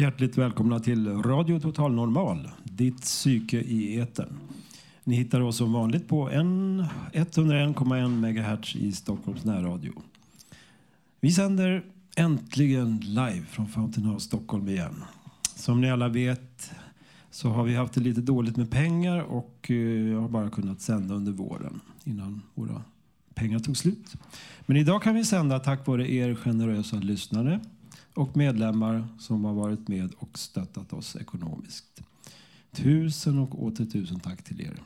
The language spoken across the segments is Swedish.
Och hjärtligt välkomna till Radio Total Normal, ditt psyke i etern. Ni hittar oss som vanligt på 101,1 MHz i Stockholms närradio. Vi sänder äntligen live från Fountain House Stockholm igen. Som ni alla vet så har vi haft det lite dåligt med pengar och jag har bara kunnat sända under våren innan våra pengar tog slut. Men idag kan vi sända tack vare er generösa lyssnare och medlemmar som har varit med och stöttat oss ekonomiskt. Tusen och åter tusen tack till er.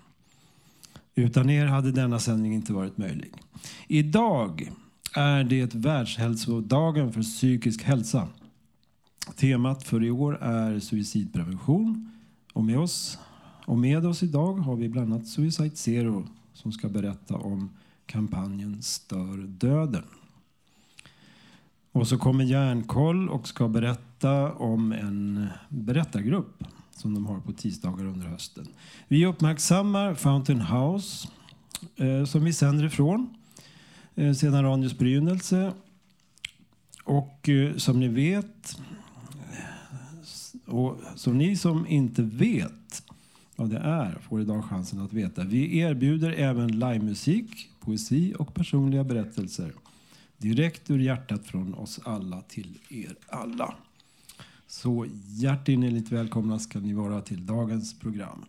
Utan er hade denna sändning inte varit möjlig. Idag är det Världshälsodagen för psykisk hälsa. Temat för i år är suicidprevention. Och med oss, och med oss idag har vi bland annat Suicide Zero som ska berätta om kampanjen Stör döden. Och så kommer Järnkoll och ska berätta om en berättargrupp som de har på tisdagar under hösten. Vi uppmärksammar Fountain House eh, som vi sänder ifrån eh, sedan radions begynnelse. Och eh, som ni vet, eh, och som ni som inte vet vad det är får idag chansen att veta. Vi erbjuder även livemusik, poesi och personliga berättelser. Direkt ur hjärtat från oss alla till er alla. Så hjärtinnerligt välkomna ska ni vara till dagens program.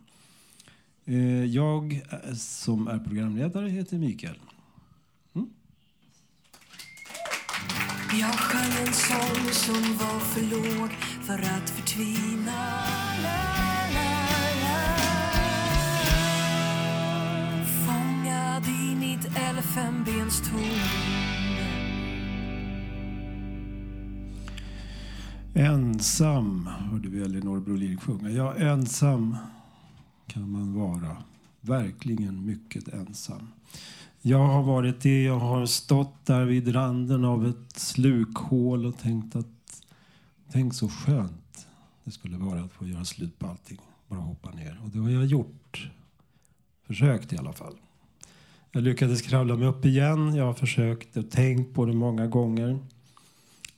Eh, jag eh, som är programledare heter Mikael. Mm. Jag sjöng en sång som var för låg för att förtvina la, la, la. Fångad i mitt elfenbenstorn Ensam, hörde vi Elinor Brolin sjunga. Ja, ensam kan man vara. Verkligen mycket ensam. Jag har varit det. Jag har stått där vid randen av ett slukhål och tänkt att tänk så skönt det skulle vara att få göra slut på allting. Bara hoppa ner. Och det har jag gjort. Försökt i alla fall. Jag lyckades kravla mig upp igen. Jag har försökt och tänkt på det många gånger.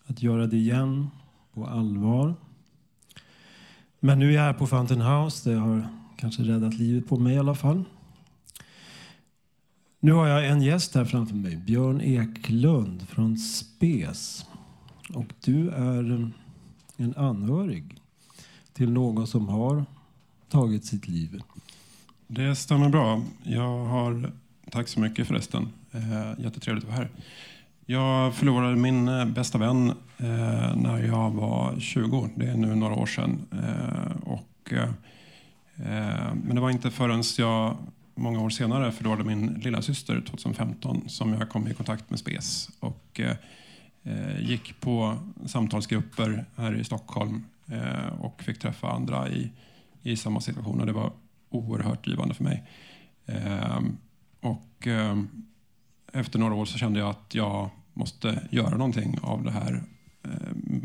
Att göra det igen på allvar. Men nu är jag här på Fountain House. Det har kanske räddat livet på mig i alla fall. Nu har jag en gäst här framför mig. Björn Eklund från SPES. Och du är en anhörig till någon som har tagit sitt liv. Det stämmer bra. Jag har, tack så mycket förresten. Eh, jättetrevligt att vara här. Jag förlorade min eh, bästa vän eh, när jag var 20. Det är nu några år sedan. Eh, och, eh, men det var inte förrän jag många år senare förlorade min lilla syster 2015 som jag kom i kontakt med SPES och eh, eh, gick på samtalsgrupper här i Stockholm eh, och fick träffa andra i, i samma situation. Och det var oerhört givande för mig. Eh, och eh, efter några år så kände jag att jag måste göra någonting av det här. Eh,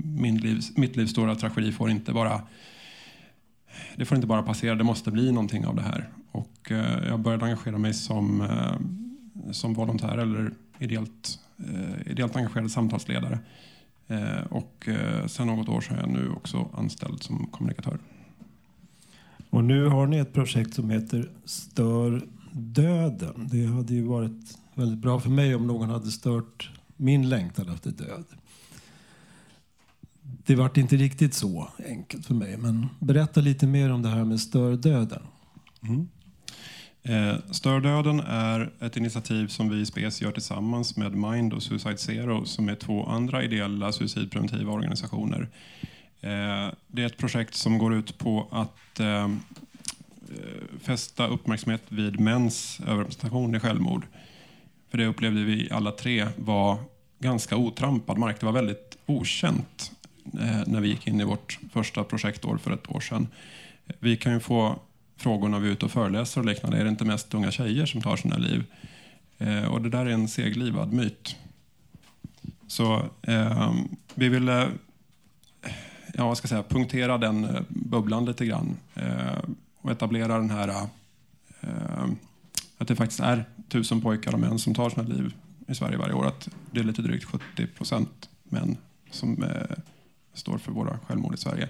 min liv, mitt livs stora tragedi får inte bara det får inte bara passera, det måste bli någonting av det här. Och eh, jag började engagera mig som, eh, som volontär eller ideellt, ideellt engagerad samtalsledare. Och sen något år så är jag nu också anställd som kommunikatör. Och nu har ni ett projekt som heter Stör döden. Det hade ju varit väldigt bra för mig om någon hade stört min längtan efter död. Det vart inte riktigt så enkelt för mig. Men berätta lite mer om det här med stördöden. Mm. Eh, Stördöden är ett initiativ som vi i SPES gör tillsammans med Mind och Suicide Zero som är två andra ideella suicidpreventiva organisationer. Eh, det är ett projekt som går ut på att eh, fästa uppmärksamhet vid mäns överrepresentation i självmord. För det upplevde vi alla tre var ganska otrampad mark. Det var väldigt okänt Eh, när vi gick in i vårt första projektår för ett år sedan. Vi kan ju få frågor när vi är ute och föreläser och liknande. Är det inte mest unga tjejer som tar sina liv? Eh, och det där är en seglivad myt. Så eh, vi ville ja, vad ska jag säga, punktera den eh, bubblan lite grann eh, och etablera den här eh, att det faktiskt är tusen pojkar och män som tar sina liv i Sverige varje år. Att det är lite drygt 70 procent män som eh, står för våra självmord i Sverige.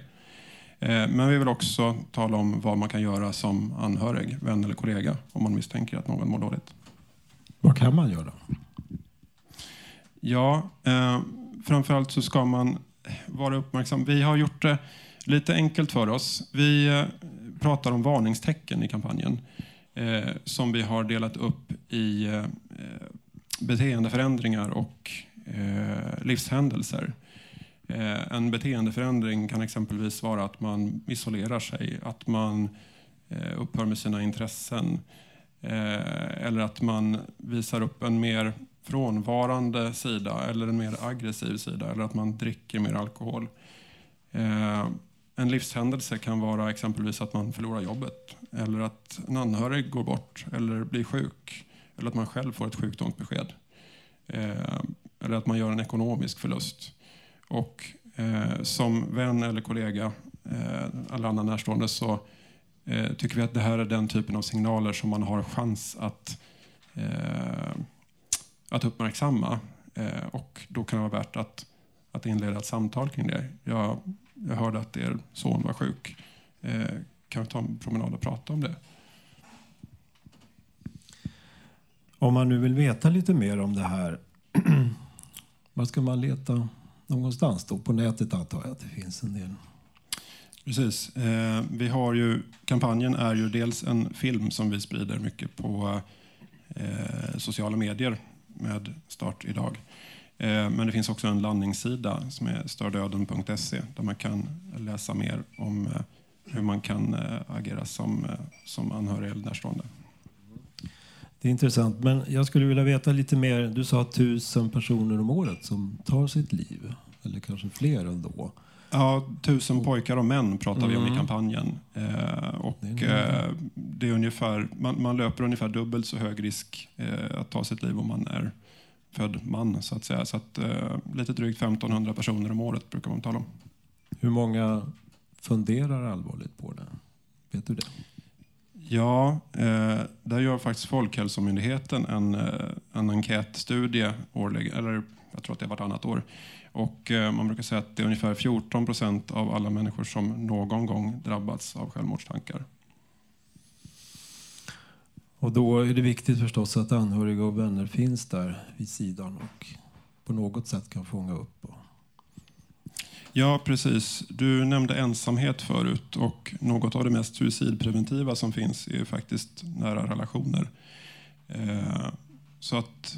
Eh, men vi vill också tala om vad man kan göra som anhörig, vän eller kollega om man misstänker att någon mår dåligt. Vad kan man göra? Ja, eh, framförallt så ska man vara uppmärksam. Vi har gjort det lite enkelt för oss. Vi eh, pratar om varningstecken i kampanjen eh, som vi har delat upp i eh, beteendeförändringar och eh, livshändelser. Eh, en beteendeförändring kan exempelvis vara att man isolerar sig, att man eh, upphör med sina intressen eh, eller att man visar upp en mer frånvarande sida eller en mer aggressiv sida eller att man dricker mer alkohol. En livshändelse kan vara exempelvis att man förlorar jobbet eller att en anhörig går bort eller blir sjuk eller att man själv får ett sjukdomsbesked. Eller att man gör en ekonomisk förlust. Och eh, som vän eller kollega eh, eller annan närstående så eh, tycker vi att det här är den typen av signaler som man har chans att eh, att uppmärksamma. Eh, och då kan det vara värt att, att inleda ett samtal kring det. Jag, jag hörde att er son var sjuk. Eh, kan vi ta en promenad och prata om det? Om man nu vill veta lite mer om det här, var ska man leta någonstans då? På nätet antar jag att det finns en del. Precis. Eh, vi har ju, kampanjen är ju dels en film som vi sprider mycket på eh, sociala medier med start idag. Eh, men det finns också en landningssida som är stördöden.se där man kan läsa mer om eh, hur man kan eh, agera som, eh, som anhörig eller närstående. Det är intressant, men jag skulle vilja veta lite mer. Du sa tusen personer om året som tar sitt liv, eller kanske fler ändå. Ja, tusen pojkar och män pratar mm. vi om i mm. kampanjen. Eh, och, det är, eh, det är ungefär, man, man, löper ungefär dubbelt så hög risk eh, att ta sitt liv om man är född man. Så att säga. Så att, eh, lite drygt 1500 personer om året brukar man tala om. Hur många funderar allvarligt på det? Vet du det? Ja, eh, där gör faktiskt Folkhälsomyndigheten en, eh, en enkätstudie årligen, eller jag tror att det är vartannat år. Och eh, man brukar säga att det är ungefär 14 procent av alla människor som någon gång drabbats av självmordstankar. Och då är det viktigt förstås att anhöriga och vänner finns där vid sidan och på något sätt kan fånga upp. Ja, precis. Du nämnde ensamhet förut och något av det mest suicidpreventiva som finns är faktiskt nära relationer. Eh, så att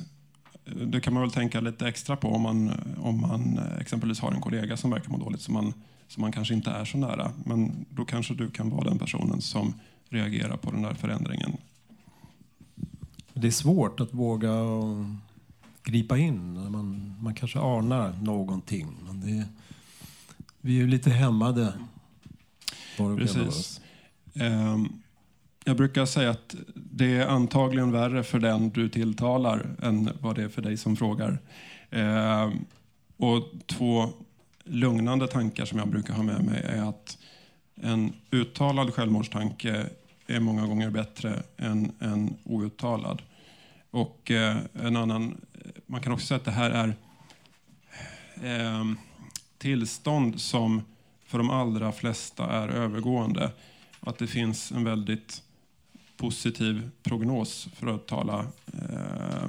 eh, det kan man väl tänka lite extra på om man, om man eh, exempelvis har en kollega som verkar må dåligt som man, som man kanske inte är så nära. Men då kanske du kan vara den personen som reagerar på den där förändringen. Det är svårt att våga gripa in. Man, man kanske anar någonting. Men det, vi är ju lite hämmade. Precis. Um, jag brukar säga att det är antagligen värre för den du tilltalar än vad det är för dig som frågar. Eh, och två lugnande tankar som jag brukar ha med mig är att en uttalad självmordstanke är många gånger bättre än en outtalad. Och eh, en annan, man kan också säga att det här är eh, tillstånd som för de allra flesta är övergående. Att det finns en väldigt positiv prognos för att tala, eh,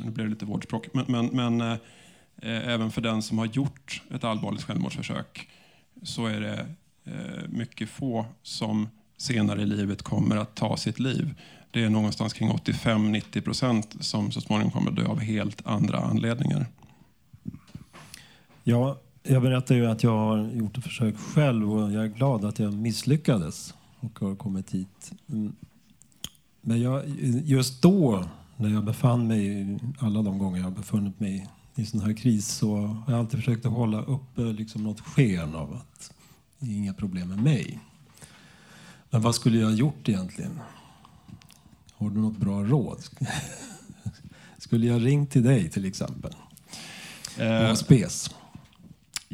nu blir det lite vårdspråk, men, men, men eh, även för den som har gjort ett allvarligt självmordsförsök så är det eh, mycket få som senare i livet kommer att ta sitt liv. Det är någonstans kring 85-90 procent som så småningom kommer att dö av helt andra anledningar. Ja, jag berättade ju att jag har gjort ett försök själv och jag är glad att jag misslyckades och har kommit hit. Mm. Men jag, just då, när jag befann mig, alla de gånger jag befunnit mig i sån här kris så har jag alltid försökt att hålla uppe liksom något sken av att det är inga problem med mig. Men vad skulle jag ha gjort egentligen? Har du något bra råd? skulle jag ringt till dig till exempel? Spes.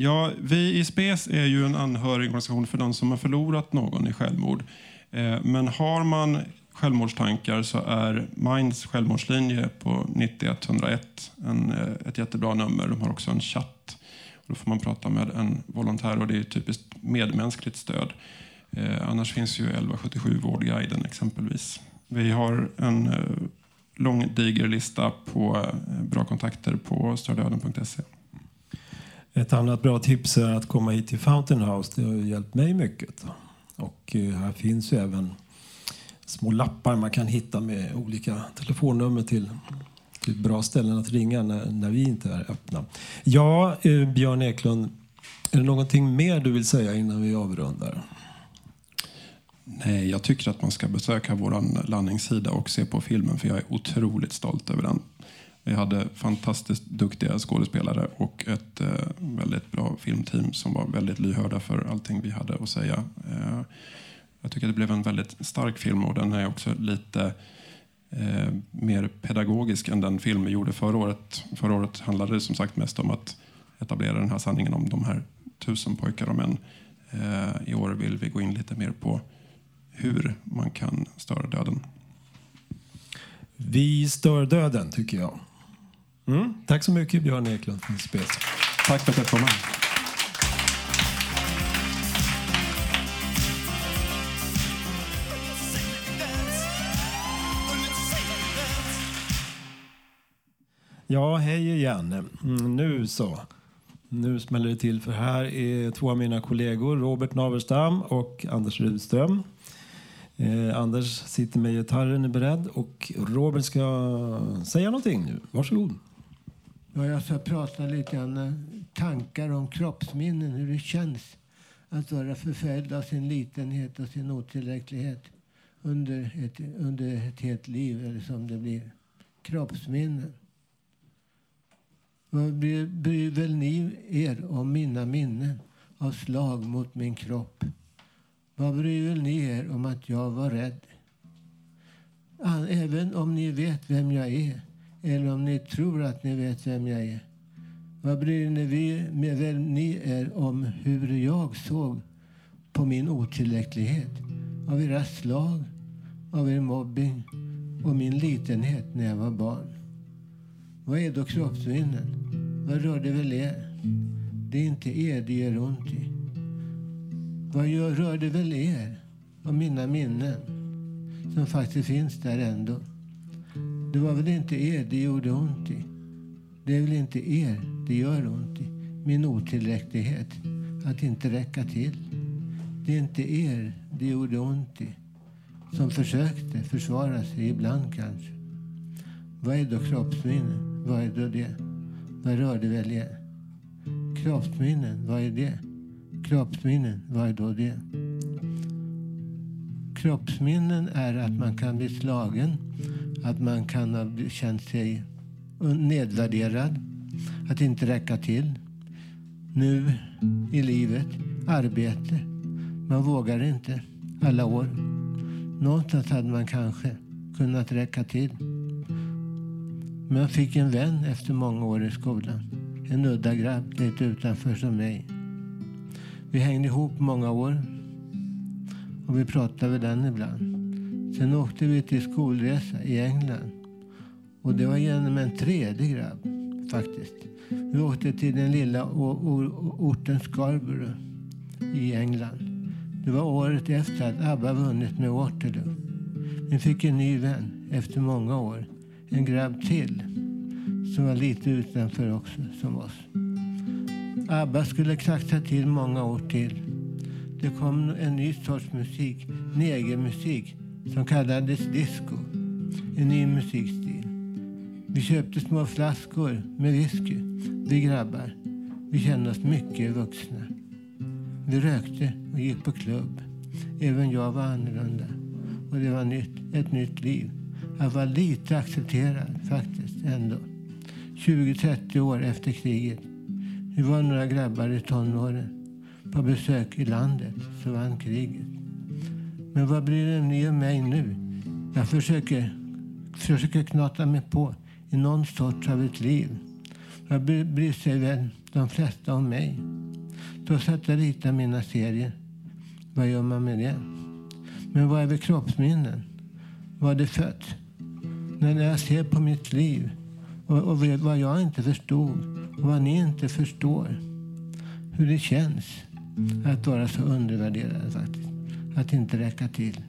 Ja, vi i SPES är ju en anhörigorganisation för de som har förlorat någon i självmord. Eh, men har man självmordstankar så är Minds självmordslinje på 90101 en, eh, ett jättebra nummer. De har också en chatt. Då får man prata med en volontär och det är typiskt medmänskligt stöd. Eh, annars finns ju 1177 Vårdguiden exempelvis. Vi har en lång diger lista på bra kontakter på stördöden.se. Ett annat bra tips är att komma hit till Fountain House. Det har ju hjälpt mig mycket. Och eh, här finns ju även små lappar man kan hitta med olika telefonnummer till, till bra ställen att ringa när, när vi inte är öppna. Ja, eh, Björn Eklund, är det någonting mer du vill säga innan vi avrundar? Nej, jag tycker att man ska besöka vår landningssida och se på filmen för jag är otroligt stolt över den. Vi hade fantastiskt duktiga skådespelare och ett eh, väldigt bra filmteam som var väldigt lyhörda för allting vi hade att säga. Eh, jag tycker att det blev en väldigt stark film och den är också lite eh, mer pedagogisk än den film vi gjorde förra året. Förra året handlade det som sagt mest om att etablera den här sanningen om de här tusen pojkar och män. Eh, I år vill vi gå in lite mer på hur man kan störa döden. Vi stör döden, tycker jag. Mm. Tack så mycket, Björn Eklund från Spes. Tack för att jag fick komma. Ja, hej igen. Mm, nu så. Nu smäller det till för här är två av mina kollegor, Robert Naverstam och Anders Rudström. Eh, Anders sitter med gitarren, är beredd och Robert ska säga någonting nu. Varsågod. Ja, jag ska prata lite grann eh, tankar om kroppsminnen, hur det känns att vara förföljd av sin litenhet och sin otillräcklighet under ett, under ett helt liv, eller som det blir. Kroppsminnen. Vad bryr, bryr väl ni er om mina minnen av slag mot min kropp? Vad bryr väl ni er om att jag var rädd? Även om ni vet vem jag är, eller om ni tror att ni vet vem jag är. Vad bryr ni vi- med vem ni er om hur jag såg på min otillräcklighet? Av era slag, av er mobbing och min litenhet när jag var barn. Vad är då kroppsminnen? Vad rör det väl er? Det är inte er det gör ont i. Vad gör, rör det väl er och mina minnen som faktiskt finns där ändå? Det var väl inte er det gjorde ont i? Det är väl inte er det gör ont i? Min otillräcklighet, att inte räcka till. Det är inte er det gjorde ont i, som försökte försvara sig ibland kanske. Vad är då kroppsminnen? Vad är då det? Vad rör det väl er? Kroppsminnen, vad är det? Kroppsminnen, vad är då det? Kroppsminnen är att man kan bli slagen, att man kan ha känt sig nedvärderad, att inte räcka till. Nu i livet, arbete. Man vågar inte alla år. Någonstans hade man kanske kunnat räcka till. Men jag fick en vän efter många år i skolan. En udda grabb lite utanför som mig. Vi hängde ihop många år och vi pratade med den ibland. Sen åkte vi till skolresa i England. Och det var genom en tredje grabb faktiskt. Vi åkte till den lilla orten Scarborough i England. Det var året efter att ABBA vunnit med Waterloo. Vi fick en ny vän efter många år. En grabb till som var lite utanför också som oss. ABBA skulle kraxa till många år till. Det kom en ny sorts musik, negermusik, som kallades disco. En ny musikstil. Vi köpte små flaskor med whisky, vi grabbar. Vi kände oss mycket vuxna. Vi rökte och gick på klubb. Även jag var annorlunda. Och det var nytt, ett nytt liv. Jag var lite accepterad faktiskt ändå. 20-30 år efter kriget. Vi var några grabbar i tonåren på besök i landet så vann kriget. Men vad blir det ni om mig nu? Jag försöker, försöker knata mig på i någon sorts av ett liv. Jag bryr sig väl de flesta om mig? Då satt jag och ritade mina serier. Vad gör man med det? Men vad är väl kroppsminnen? Var det fött? När jag ser på mitt liv och, och vad jag inte förstod och vad ni inte förstår. Hur det känns att vara så undervärderad faktiskt. Att inte räcka till.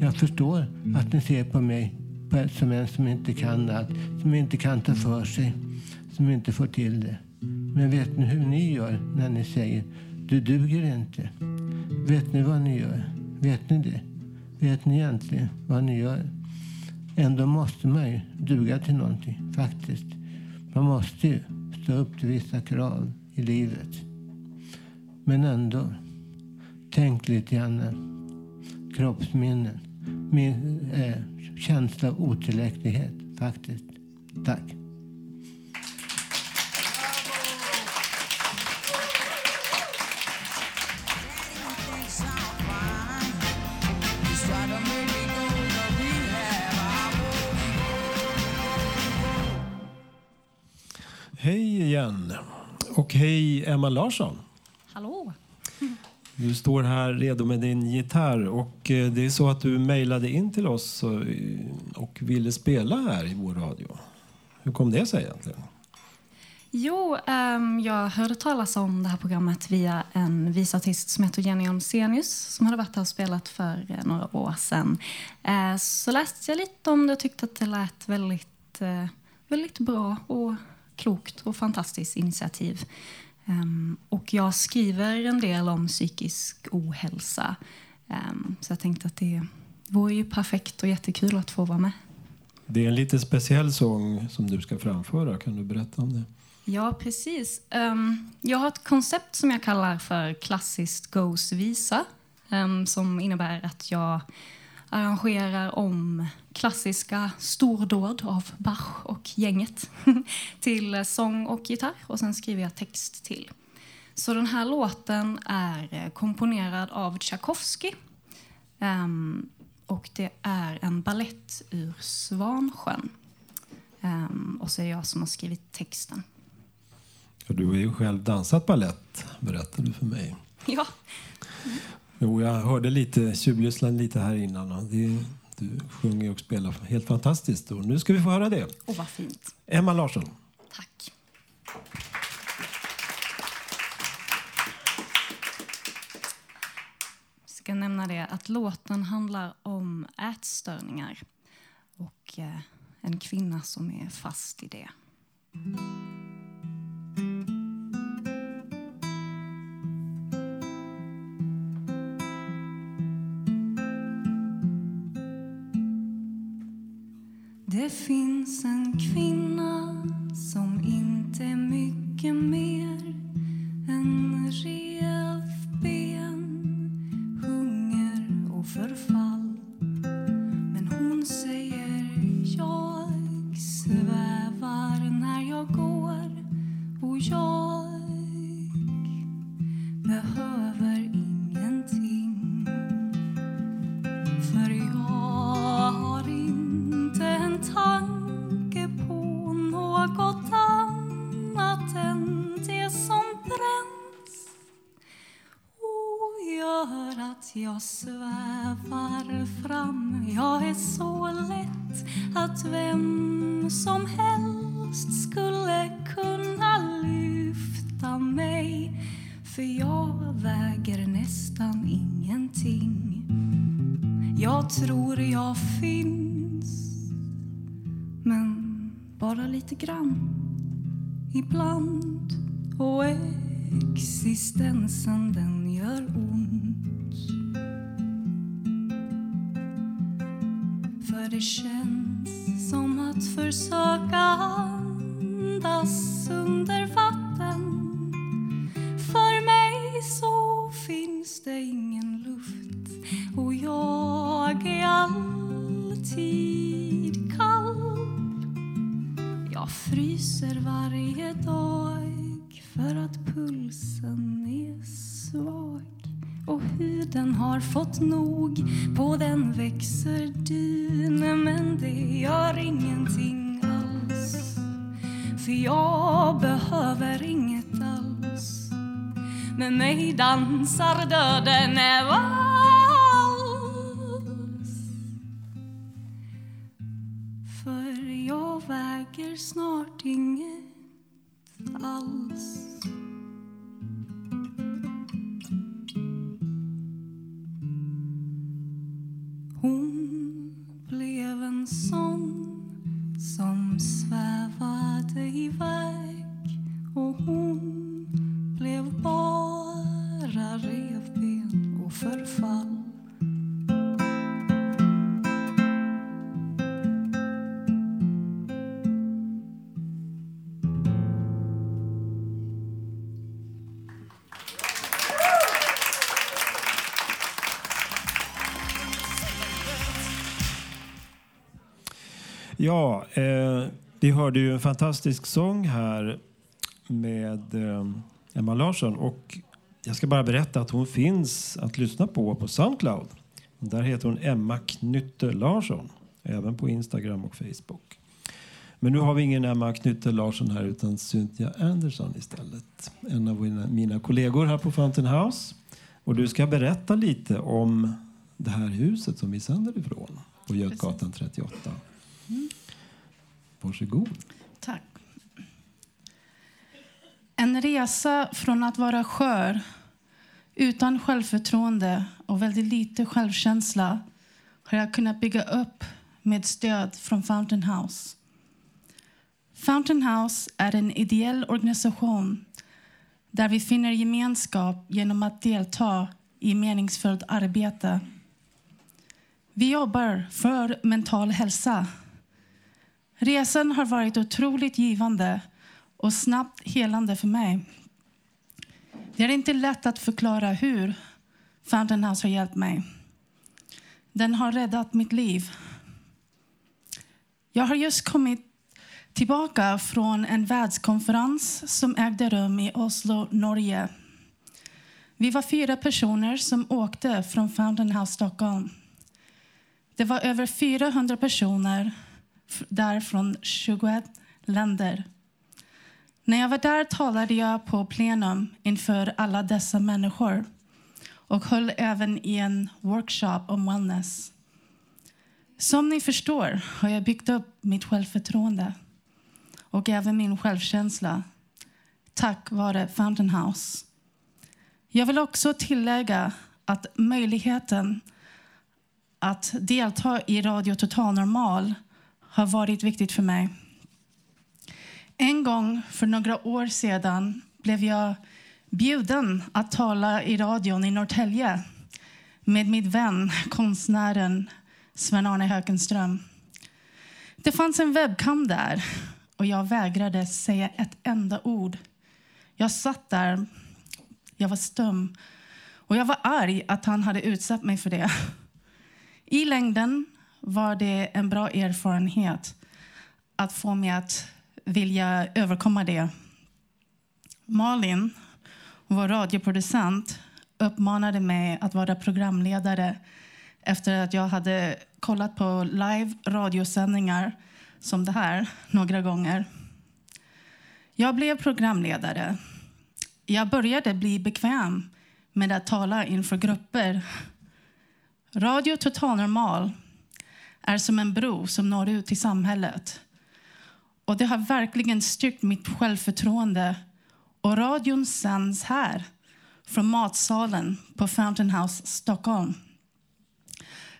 Jag förstår att ni ser på mig som en som inte kan allt, som inte kan ta för sig, som inte får till det. Men vet ni hur ni gör när ni säger du duger inte? Vet ni vad ni gör? Vet ni det? Vet ni egentligen vad ni gör? Ändå måste man ju duga till någonting, faktiskt. Man måste ju stå upp till vissa krav i livet. Men ändå, tänk lite grann. Kroppsminnen. Min eh, känsla av otillräcklighet, faktiskt. Tack. Hej igen. Och hej Emma Larsson. Hallå. Du står här redo med din gitarr och eh, det är så att du mejlade in till oss eh, och, ville spela här i vår radio. Hur kom det sig egentligen? Jo, um, jag hörde talas om det här programmet via en visartist som heter Jenny Onsenius som hade varit här och spelat för uh, några år sedan. Uh, så läste jag lite om det och tyckte att det lät väldigt, uh, väldigt bra och klokt och fantastiskt initiativ. Um, och jag skriver en del om psykisk ohälsa. Um, så jag tänkte att det vore ju perfekt och jättekul att få vara med. Det är en lite speciell sång som du ska framföra. Kan du berätta om det? Ja, precis. Um, jag har ett koncept som jag kallar för klassiskt Goes-visa. som innebär att jag arrangerar om klassiska stordåd av Bach och gänget till sång och gitarr och sen skriver jag text till. Så den här låten är komponerad av Tchaikovsky um, och det är en ballett ur Svansjön. Um, och så är det jag som har skrivit texten. Du har ju själv dansat ballett, berättade du för mig. Ja. Jo, jag hörde lite, tjuvlyssnade lite här innan. Det, du sjunger och spelar helt fantastiskt. Och nu ska vi få höra det. Åh, vad fint. Emma Larsson. Tack. Jag ska nämna det att låten handlar om ätstörningar och eh, en kvinna som är fast i. Det tror jag fel? Ja, eh, vi hörde ju en fantastisk sång här med eh, Emma Larsson. Och jag ska bara berätta att hon finns att lyssna på på Soundcloud. Där heter hon Emma Knytte Larsson, även på Instagram och Facebook. Men nu har vi ingen Emma Knytte Larsson här utan Cynthia Anderson istället. En av mina, mina kollegor här på Fountain House. Och du ska berätta lite om det här huset som vi sänder ifrån på Götgatan 38. Varsågod. Tack. En resa från att vara skör, utan självförtroende och väldigt lite självkänsla har jag kunnat bygga upp med stöd från Fountain House. Fountain House är en ideell organisation där vi finner gemenskap genom att delta i meningsfullt arbete. Vi jobbar för mental hälsa Resan har varit otroligt givande och snabbt helande för mig. Det är inte lätt att förklara hur Fountain House har hjälpt mig. Den har räddat mitt liv. Jag har just kommit tillbaka från en världskonferens som ägde rum i Oslo, Norge. Vi var fyra personer som åkte från Fountain House Stockholm. Det var över 400 personer där från 21 länder. När jag var där talade jag på plenum inför alla dessa människor och höll även i en workshop om wellness. Som ni förstår har jag byggt upp mitt självförtroende och även min självkänsla tack vare Fountain House. Jag vill också tillägga att möjligheten att delta i Radio Total Normal har varit viktigt för mig. En gång för några år sedan blev jag bjuden att tala i radion i Norrtälje med min vän, konstnären Sven-Arne Hökenström. Det fanns en webbkam där och jag vägrade säga ett enda ord. Jag satt där, jag var stum och jag var arg att han hade utsatt mig för det. I längden var det en bra erfarenhet att få mig att vilja överkomma det. Malin, vår radioproducent, uppmanade mig att vara programledare efter att jag hade kollat på live radiosändningar som det här några gånger. Jag blev programledare. Jag började bli bekväm med att tala inför grupper. Radio Total Normal är som en bro som når ut till samhället. Och Det har verkligen styrkt mitt självförtroende. Och radion sänds här, från matsalen på Fountain House Stockholm.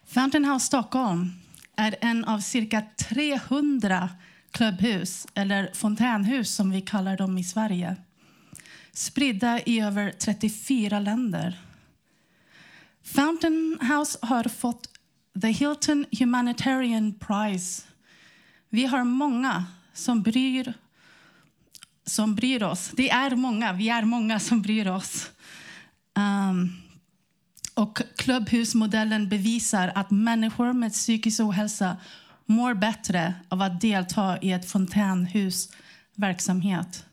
Fountain House Stockholm är en av cirka 300 klubbhus, eller fontänhus som vi kallar dem i Sverige spridda i över 34 länder. Fountain House har fått The Hilton Humanitarian Prize. Vi har många som bryr, som bryr oss. Det är många, vi är många som bryr oss. Um, och klubbhusmodellen bevisar att människor med psykisk ohälsa mår bättre av att delta i ett fontänhus verksamhet.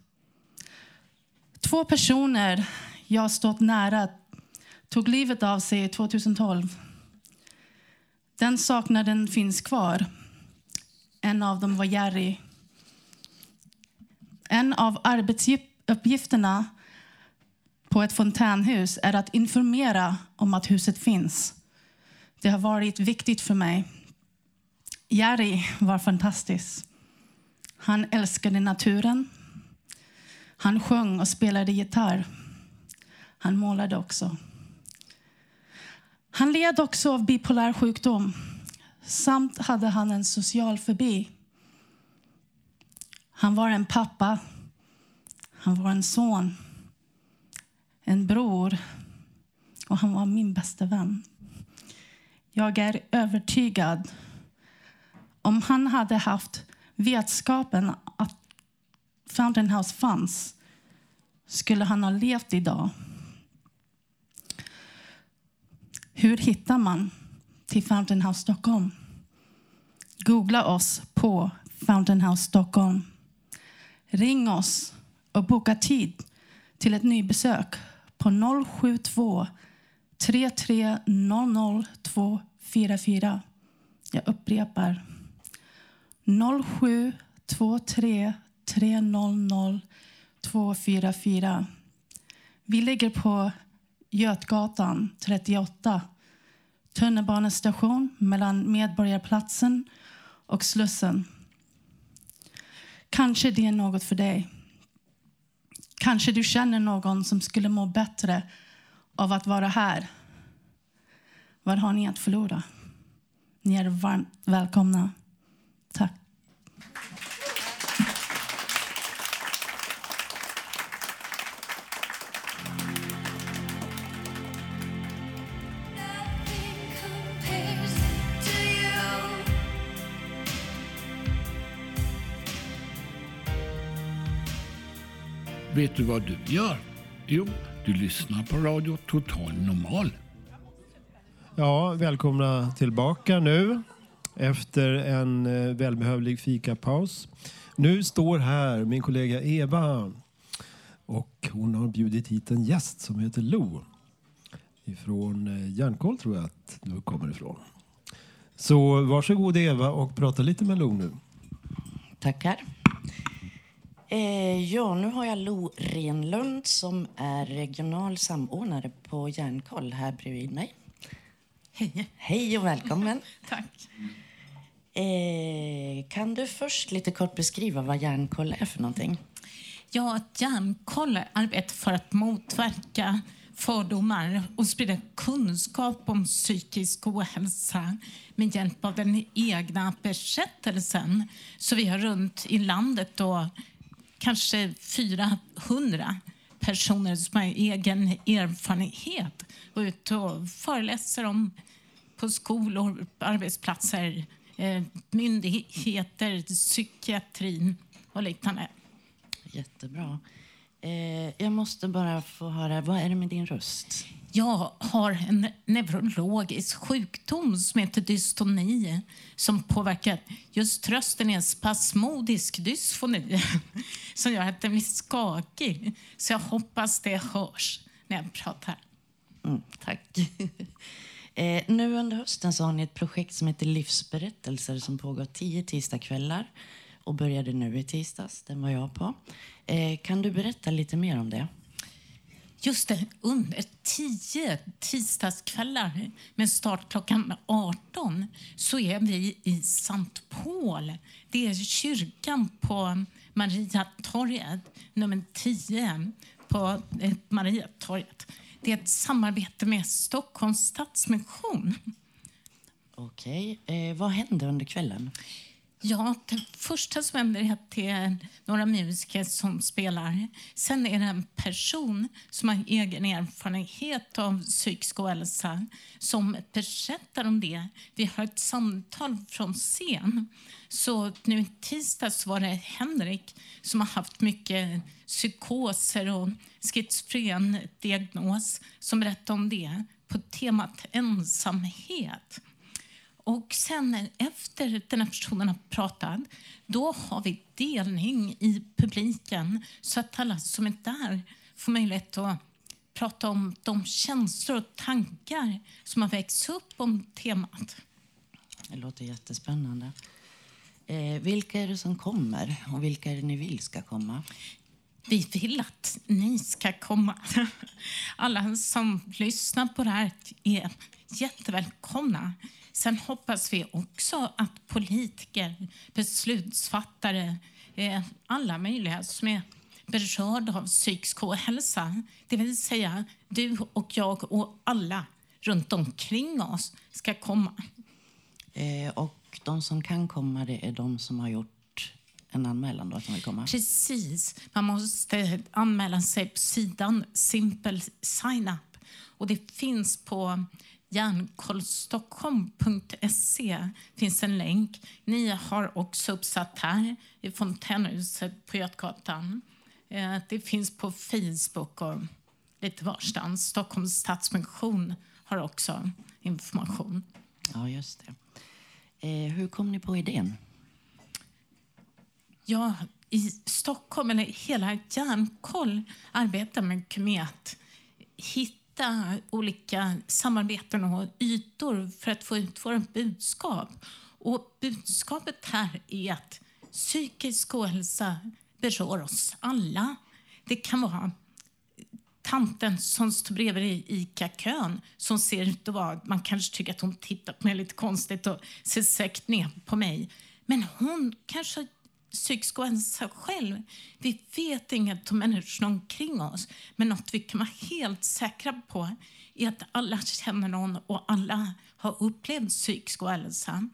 Två personer jag stått nära tog livet av sig 2012. Den saknaden finns kvar. En av dem var Jerry. En av arbetsuppgifterna på ett fontänhus är att informera om att huset finns. Det har varit viktigt för mig. Jerry var fantastisk. Han älskade naturen. Han sjöng och spelade gitarr. Han målade också. Han led också av bipolär sjukdom. Samt hade han en social fobi. Han var en pappa. Han var en son. En bror. Och han var min bästa vän. Jag är övertygad om han hade haft vetskapen att Fountain House fanns skulle han ha levt idag. Hur hittar man till Fountain House Stockholm? Googla oss på Fountain House Stockholm. Ring oss och boka tid till ett nybesök på 072 3300 244. Jag upprepar. 0723 300 244. Vi ligger på Götgatan 38. Tunnelbanestation mellan Medborgarplatsen och Slussen. Kanske det är något för dig. Kanske du känner någon som skulle må bättre av att vara här. Vad har ni att förlora? Ni är varmt välkomna. Tack. Vet du vad du gör? Jo, du lyssnar på Radio Total Normal. Ja, välkomna tillbaka nu efter en eh, välbehövlig fikapaus. Nu står här min kollega Eva och hon har bjudit hit en gäst som heter Lo. Ifrån eh, Järnkoll tror jag att du kommer ifrån. Så varsågod Eva och prata lite med Lo nu. Tackar. Eh, ja, nu har jag Lo Renlund som är regional samordnare på Järnkoll här bredvid mig. Hej. Hej och välkommen. Tack. Eh, kan du först lite kort beskriva vad Järnkoll är för någonting? Ja, att Hjärnkoll arbetar för att motverka fördomar och sprida kunskap om psykisk ohälsa med hjälp av den egna berättelsen. Så vi har runt i landet då kanske 400 personer som har egen erfarenhet och ute och föreläser om på skolor, arbetsplatser, eh, myndigheter, psykiatrin och liknande. Jättebra. Eh, jag måste bara få höra, vad är det med din röst? Jag har en neurologisk sjukdom som heter dystoni som påverkar just trösten är en spasmodisk dysfoni som gör att den blir skakig. Så jag hoppas det hörs när jag pratar. Mm, tack. eh, nu under hösten så har ni ett projekt som heter Livsberättelser som pågår tio tisdagskvällar och började nu i tisdags. Den var jag på. Eh, kan du berätta lite mer om det? Just det, under tio tisdagskvällar med start klockan 18 så är vi i Sankt Paul. Det är kyrkan på Mariatorget, nummer 10 på eh, Mariatorget. Det är ett samarbete med Stockholms Stadsmission. Okej. Eh, vad händer under kvällen? Ja, det första som händer är att det är några musiker som spelar. Sen är det en person som har egen erfarenhet av psykisk ohälsa som berättar om det. Vi har ett samtal från scen. Så nu i tisdags var det Henrik som har haft mycket psykoser och schizofren diagnos som berättade om det på temat ensamhet. Och sen efter den här personen har pratat, då har vi delning i publiken så att alla som är där får möjlighet att prata om de känslor och tankar som har växt upp om temat. Det låter jättespännande. Eh, vilka är det som kommer och vilka är det ni vill ska komma? Vi vill att ni ska komma. Alla som lyssnar på det här är jättevälkomna. Sen hoppas vi också att politiker, beslutsfattare, eh, alla möjliga som är berörda av psykisk ohälsa, det vill säga du och jag och alla runt omkring oss, ska komma. Eh, och de som kan komma, det är de som har gjort en anmälan då, som vill komma? Precis. Man måste anmäla sig på sidan Simple Sign Up. Och det finns på järnkollstockholm.se finns en länk. Ni har också uppsatt här i fontänhuset på Götgatan. Eh, Det finns på Facebook och lite varstans. Stockholms stadsmission har också information. Ja, just det. Eh, hur kom ni på idén? Ja, i Stockholm, eller hela Järnkoll, arbetar med att hitta olika samarbeten och ytor för att få ut vårt budskap. Och budskapet här är att psykisk ohälsa berör oss alla. Det kan vara tanten som står bredvid i ICA-kön som ser ut att vara... Man kanske tycker att hon tittar på mig lite konstigt och ser säkert ner på mig. Men hon kanske har psykisk ohälsa själv. Vi vet inget om människorna omkring oss. Men något vi kan vara helt säkra på är att alla känner någon och alla har upplevt psykisk ohälsa.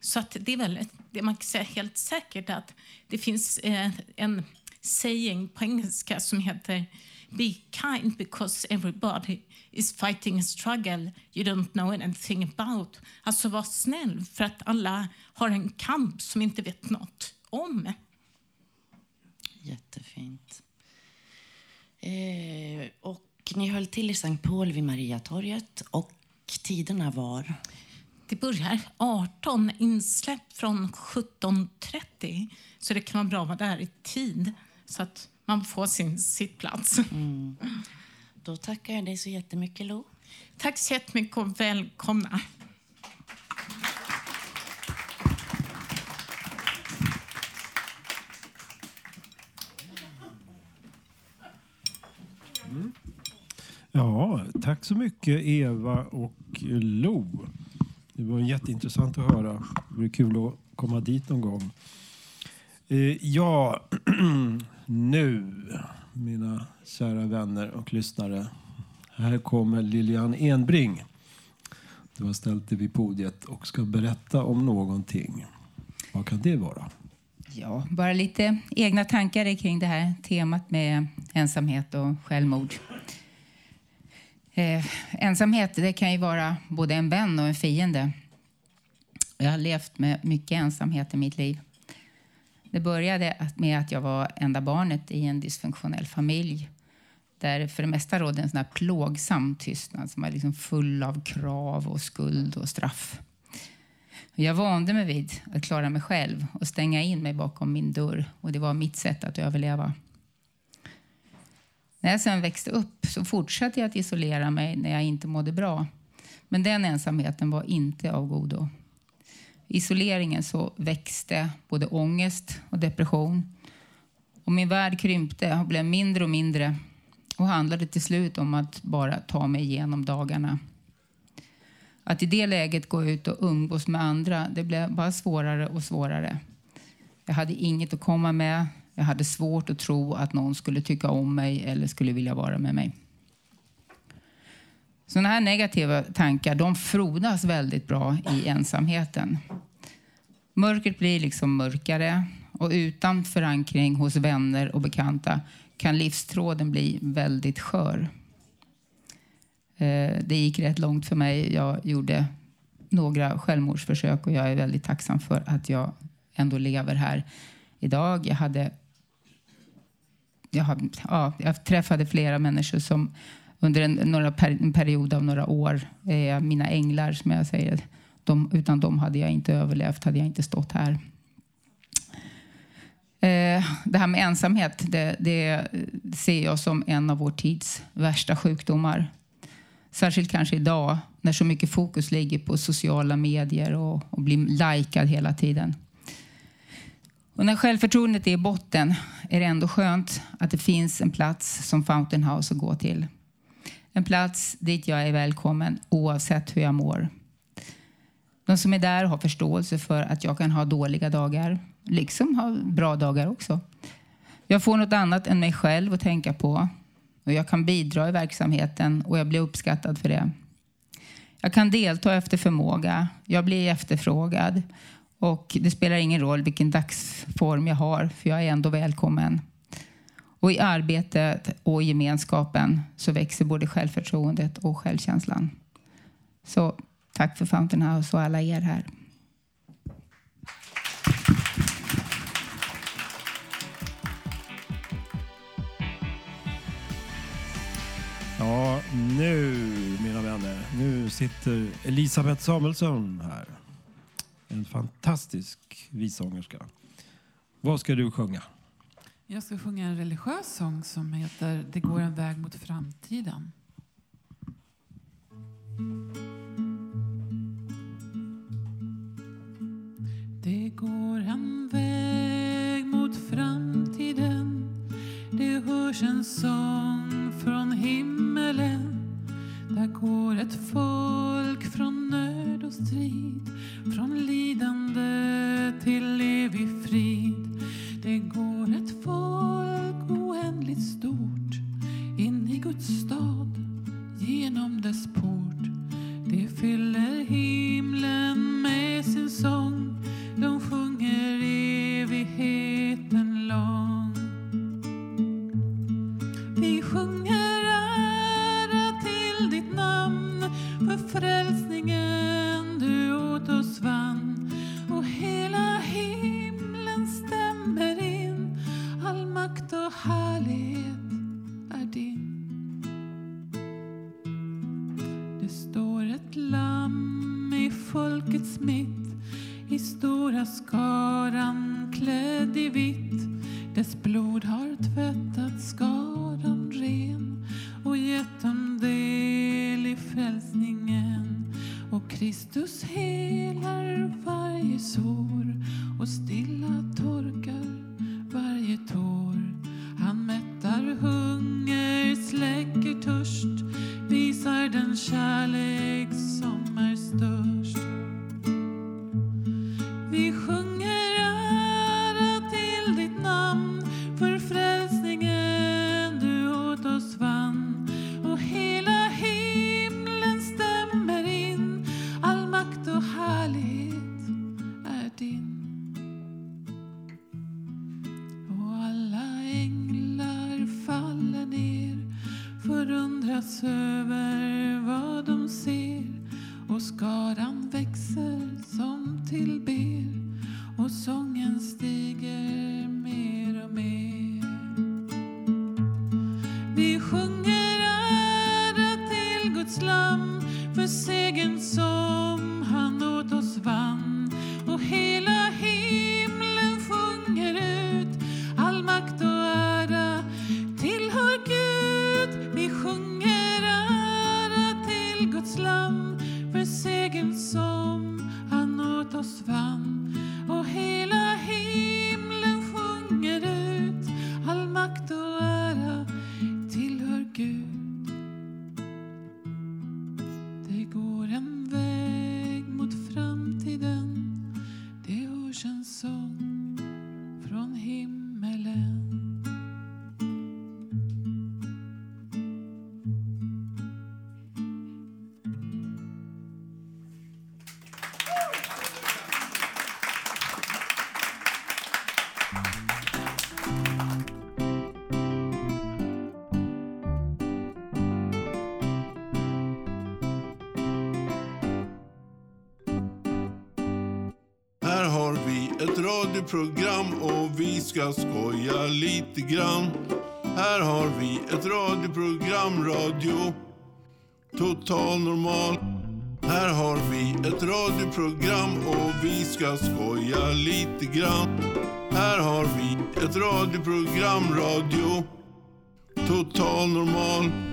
Så att det är väl det man kan säga helt säkert att det finns eh, en saying på engelska som heter Be kind because everybody is fighting a struggle you don't know anything about. Alltså var snäll för att alla har en kamp som inte vet något om. Jättefint. Eh, och ni höll till i Sankt Paul vid Mariatorget och tiderna var? Det börjar 18, insläpp från 17.30. Så det kan vara bra att vara där i tid så att man får sin sittplats. Mm. Då tackar jag dig så jättemycket, Lo. Tack så jättemycket och välkomna. Ja, tack så mycket Eva och Lo. Det var jätteintressant att höra. Det vore kul att komma dit någon gång. Eh, ja, nu mina kära vänner och lyssnare. Här kommer Lilian Enbring. Du har ställt dig vid podiet och ska berätta om någonting. Vad kan det vara? Ja, bara lite egna tankar kring det här temat med ensamhet och självmord. Eh, ensamhet det kan ju vara både en vän och en fiende. Jag har levt med mycket ensamhet i mitt liv. Det började med att jag var enda barnet i en dysfunktionell familj där för det mesta rådde en sån här plågsam tystnad som var liksom full av krav och skuld och straff. Jag vande mig vid att klara mig själv och stänga in mig bakom min dörr. Och Det var mitt sätt att överleva. När jag sen växte upp så fortsatte jag att isolera mig när jag inte mådde bra. Men den ensamheten var inte av godo. I isoleringen så växte både ångest och depression. Och min värld krympte och blev mindre och mindre och handlade till slut om att bara ta mig igenom dagarna. Att i det läget gå ut och umgås med andra, det blev bara svårare och svårare. Jag hade inget att komma med. Jag hade svårt att tro att någon skulle tycka om mig eller skulle vilja vara med mig. Sådana här negativa tankar de frodas väldigt bra i ensamheten. Mörkret blir liksom mörkare och utan förankring hos vänner och bekanta kan livstråden bli väldigt skör. Eh, det gick rätt långt för mig. Jag gjorde några självmordsförsök och jag är väldigt tacksam för att jag ändå lever här idag. Jag, hade, jag, har, ja, jag träffade flera människor som under en, några per, en period av några år är mina änglar, som jag säger. De, utan dem hade jag inte överlevt, hade jag inte stått här. Eh, det här med ensamhet det, det ser jag som en av vår tids värsta sjukdomar. Särskilt kanske idag när så mycket fokus ligger på sociala medier och, och blir likad hela tiden. Och när självförtroendet är i botten är det ändå skönt att det finns en plats som Fountain House att gå till. En plats dit jag är välkommen oavsett hur jag mår. De som är där har förståelse för att jag kan ha dåliga dagar, liksom ha bra dagar också. Jag får något annat än mig själv att tänka på och jag kan bidra i verksamheten och jag blir uppskattad för det. Jag kan delta efter förmåga, jag blir efterfrågad och det spelar ingen roll vilken dagsform jag har för jag är ändå välkommen. Och i arbetet och gemenskapen så växer både självförtroendet och självkänslan. Så tack för Fountain House och alla er här. Ja, nu mina vänner, nu sitter Elisabeth Samuelsson här. En fantastisk vissångerska. Vad ska du sjunga? Jag ska sjunga en religiös sång som heter Det går en väg mot framtiden. Det går en väg mot framtiden Det hörs en sång från himmelen Där går ett folk från nöd och strid från lidande till evig frid. Det går ett folk oändligt stort In i Guds stad genom dess port. Det fyller himlen med sin sång. De sjunger evigheten lång. Vi sjunger ära till ditt namn för frälsningen du åt vann och hela himlen stämmer in. All makt och härlighet är din. Det står ett lamm i folkets mitt. I stora skaran klädd i vitt. Dess blod har tvättat skaran ren. Och gett dem del i frälsning Kristus helar varje sår och stilla tår Här har vi ett radioprogram och vi ska skoja lite grann. Här har vi ett radioprogram, radio Total Normal. Här har vi ett radioprogram och vi ska skoja lite grann. Här har vi ett radioprogram, radio Total Normal.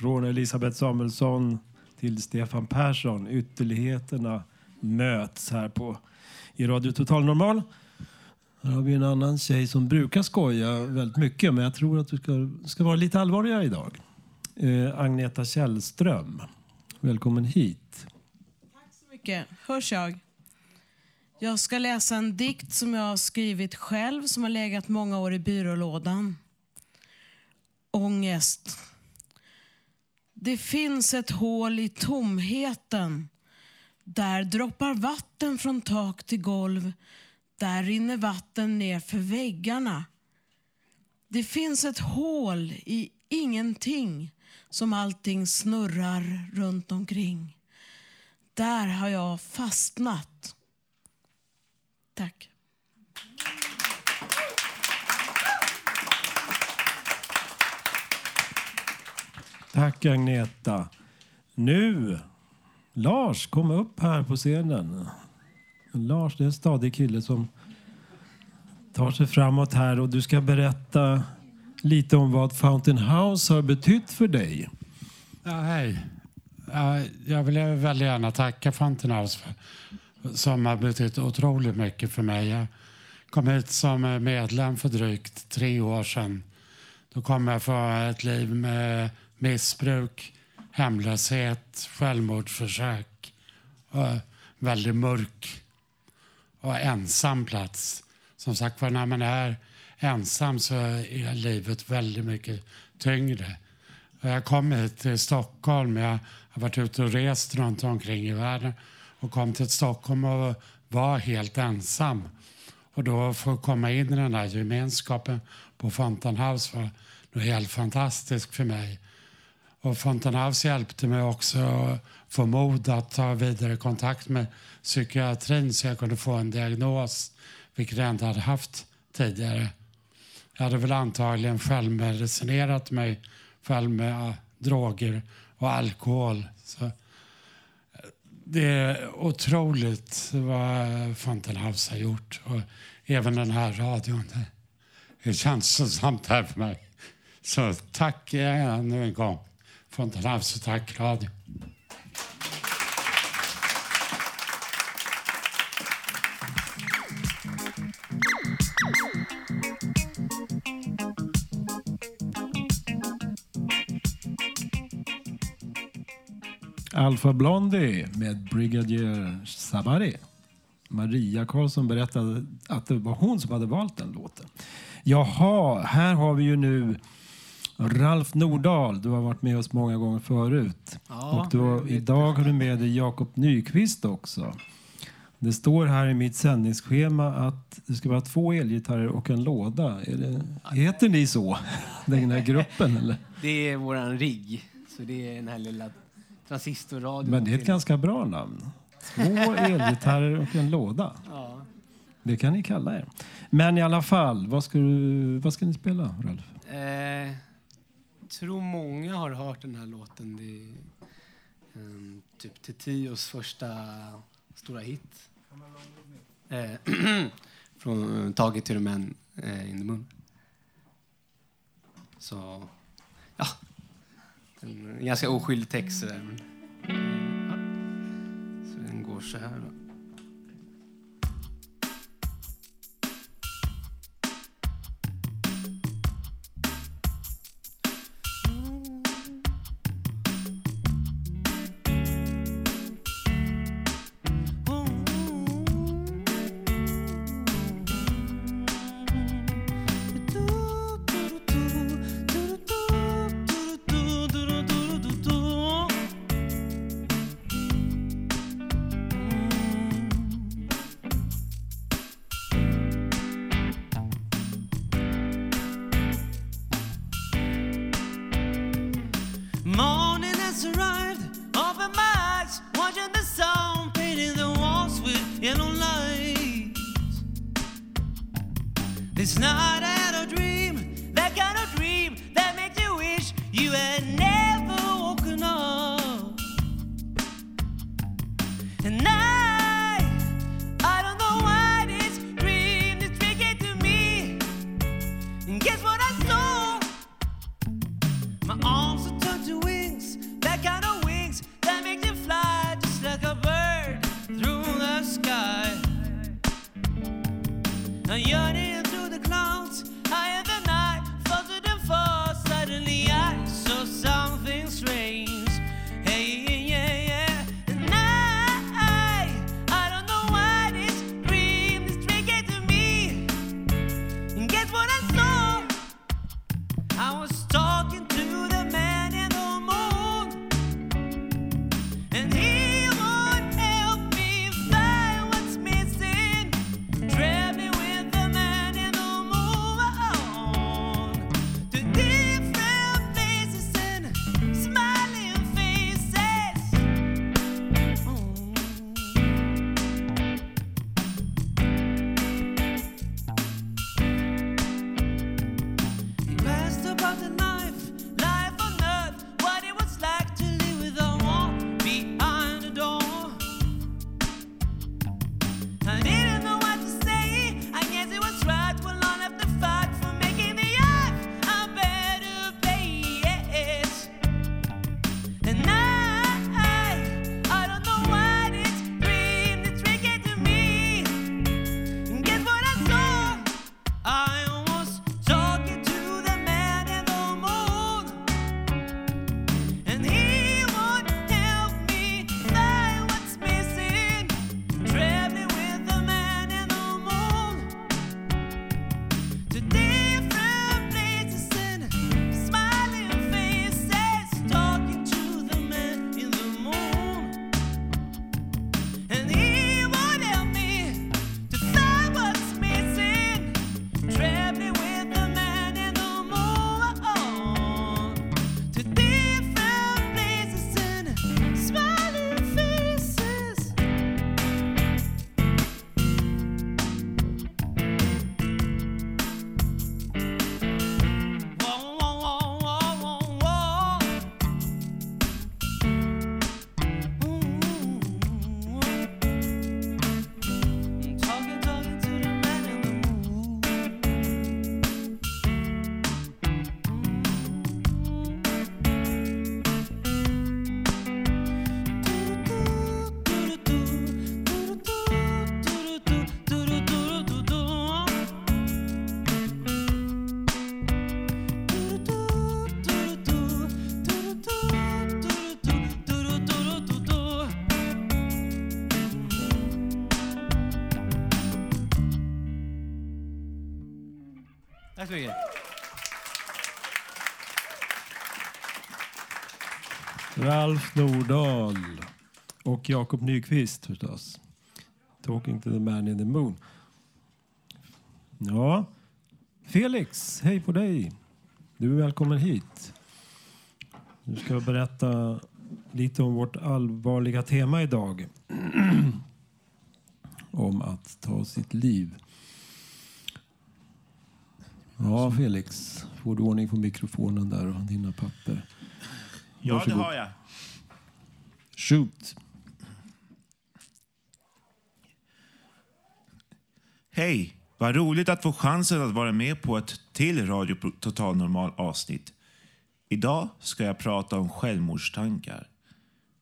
Från Elisabeth Samuelsson till Stefan Persson. Ytterligheterna möts här på i Radio Total Normal. Här har vi en annan tjej som brukar skoja väldigt mycket men jag tror att du ska, ska vara lite allvarligare idag. Eh, Agneta Källström. Välkommen hit. Tack så mycket. Hörs jag? Jag ska läsa en dikt som jag har skrivit själv som har legat många år i byrålådan. Ångest. Det finns ett hål i tomheten. Där droppar vatten från tak till golv. Där rinner vatten ner för väggarna. Det finns ett hål i ingenting som allting snurrar runt omkring. Där har jag fastnat. Tack. Tack Agneta. Nu, Lars, kom upp här på scenen. Lars det är en stadig kille som tar sig framåt här och du ska berätta lite om vad Fountain House har betytt för dig. Ja, hej. Jag vill väldigt gärna tacka Fountain House för, som har betytt otroligt mycket för mig. Jag kom hit som medlem för drygt tre år sedan. Då kom jag från ett liv med missbruk, hemlöshet, självmordsförsök och väldigt mörk och ensam plats. Som sagt var, när man är ensam så är livet väldigt mycket tyngre. Jag kom hit till Stockholm. Jag har varit ute och rest runt omkring i världen och kom till Stockholm och var helt ensam. Och då få komma in i den här gemenskapen på Fountain House var helt fantastiskt för mig. Och Fountain House hjälpte mig också att få mod att ta vidare kontakt med psykiatrin så jag kunde få en diagnos, vilket jag inte hade haft tidigare. Jag hade väl antagligen självmedicinerat mig själv med droger och alkohol. Så det är otroligt vad Fountain House har gjort. Och även den här radion. Det känns så samt här för mig. Så tack ännu en gång. Fountain och tack radio. Alfa Blondie med Brigadier Sabari. Maria Karlsson berättade att det var hon som hade valt den låten. Jaha, här har vi ju nu Ralf Nordahl. Du har varit med oss många gånger förut. Ja, och har, idag har du med dig Jakob Nyqvist också. Det står här i mitt sändningsschema att det ska vara två elgitarrer och en låda. Är det, heter ni så? Den här gruppen eller? Det är våran rigg. Så det är den här lilla transistorradion. Men det är ett ganska bra namn. Två elgitarrer och en låda. Ja. Det kan ni kalla er. Men i alla fall, vad ska, du, vad ska ni spela, Ralf? Eh, tror många har hört den här låten. Det är um, typ Titios första stora hit. Eh, från uh, Taget till men uh, eh, in the moon. Så, ja. En, ganska oskyldig text. Sådär. Eh, ja. Så den går så här. Då. Ralf Nordahl och Jakob Nyqvist förstås. Talking to the man in the moon. Ja, Felix, hej på dig. Du är välkommen hit. Du ska berätta lite om vårt allvarliga tema idag. om att ta sitt liv. Ja, Felix. Får du ordning på mikrofonen där och dina papper? Ja, det har jag. Shoot. Hej! Vad roligt att få chansen att vara med på ett till Radio Total Normal avsnitt. Idag ska jag prata om självmordstankar.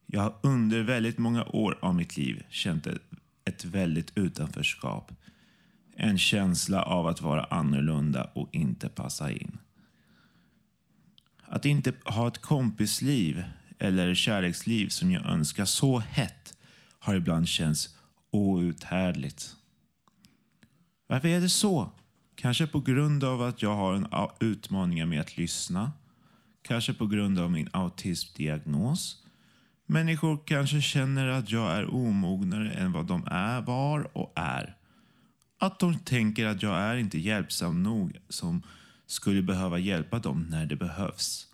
Jag har under väldigt många år av mitt liv känt ett, ett väldigt utanförskap. En känsla av att vara annorlunda och inte passa in. Att inte ha ett kompisliv eller kärleksliv som jag önskar så hett har ibland känts outhärdligt. Varför är det så? Kanske på grund av att jag har en utmaning med att lyssna. Kanske på grund av min autismdiagnos. Människor kanske känner att jag är omognare än vad de är, var och är. Att de tänker att jag är inte hjälpsam nog som skulle behöva hjälpa dem när det behövs.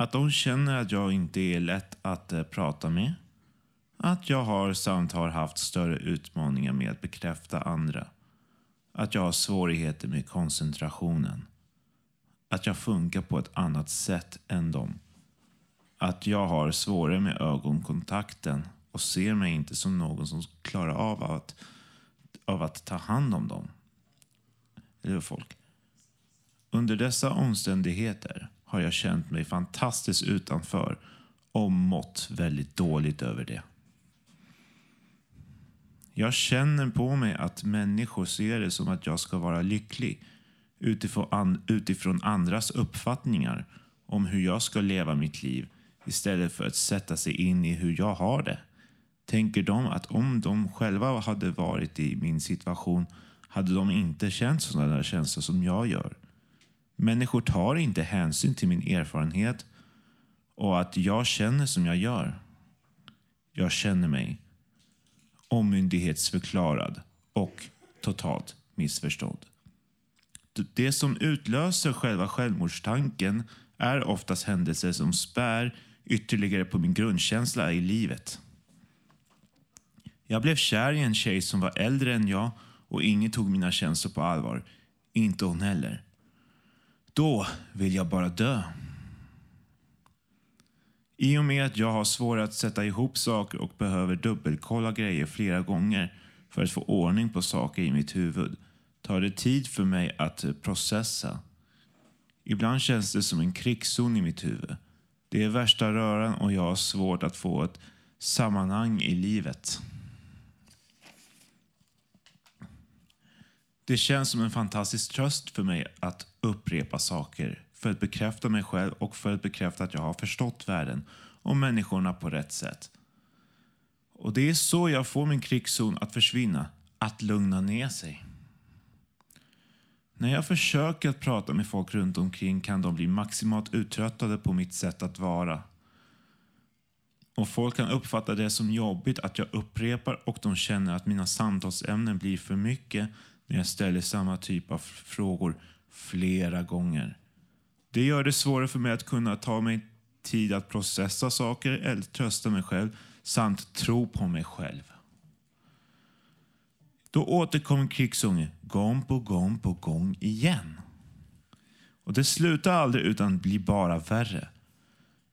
Att de känner att jag inte är lätt att eh, prata med. Att jag har samt har haft större utmaningar med att bekräfta andra. att jag har svårigheter med koncentrationen. Att jag funkar på ett annat sätt än dem. Att jag har svårare med ögonkontakten och ser mig inte som någon som klarar av att, av att ta hand om dem. Eller folk. Under dessa omständigheter har jag känt mig fantastiskt utanför och mått väldigt dåligt över det. Jag känner på mig att människor ser det som att jag ska vara lycklig utifrån, utifrån andras uppfattningar om hur jag ska leva mitt liv istället för att sätta sig in i hur jag har det. Tänker de att om de själva hade varit i min situation hade de inte känt sådana känslor som jag gör. Människor tar inte hänsyn till min erfarenhet och att jag känner som jag gör. Jag känner mig omyndighetsförklarad och totalt missförstådd. Det som utlöser själva självmordstanken är oftast händelser som spär ytterligare på min grundkänsla i livet. Jag blev kär i en tjej som var äldre än jag och ingen tog mina känslor på allvar. Inte hon heller. Då vill jag bara dö. I och med att jag har svårare att sätta ihop saker och behöver dubbelkolla grejer flera gånger för att få ordning på saker i mitt huvud tar det tid för mig att processa. Ibland känns det som en krigszon i mitt huvud. Det är värsta röran och jag har svårt att få ett sammanhang i livet. Det känns som en fantastisk tröst för mig att upprepa saker för att bekräfta mig själv och för att bekräfta att jag har förstått världen och människorna på rätt sätt. Och det är så jag får min krigszon att försvinna, att lugna ner sig. När jag försöker att prata med folk runt omkring kan de bli maximalt uttröttade på mitt sätt att vara. Och folk kan uppfatta det som jobbigt att jag upprepar och de känner att mina samtalsämnen blir för mycket när jag ställer samma typ av frågor flera gånger. Det gör det svårare för mig att kunna ta mig tid att processa saker eller trösta mig själv samt tro på mig själv. Då återkommer krigsungen gång på gång på gång igen. Och det slutar aldrig utan blir bara värre.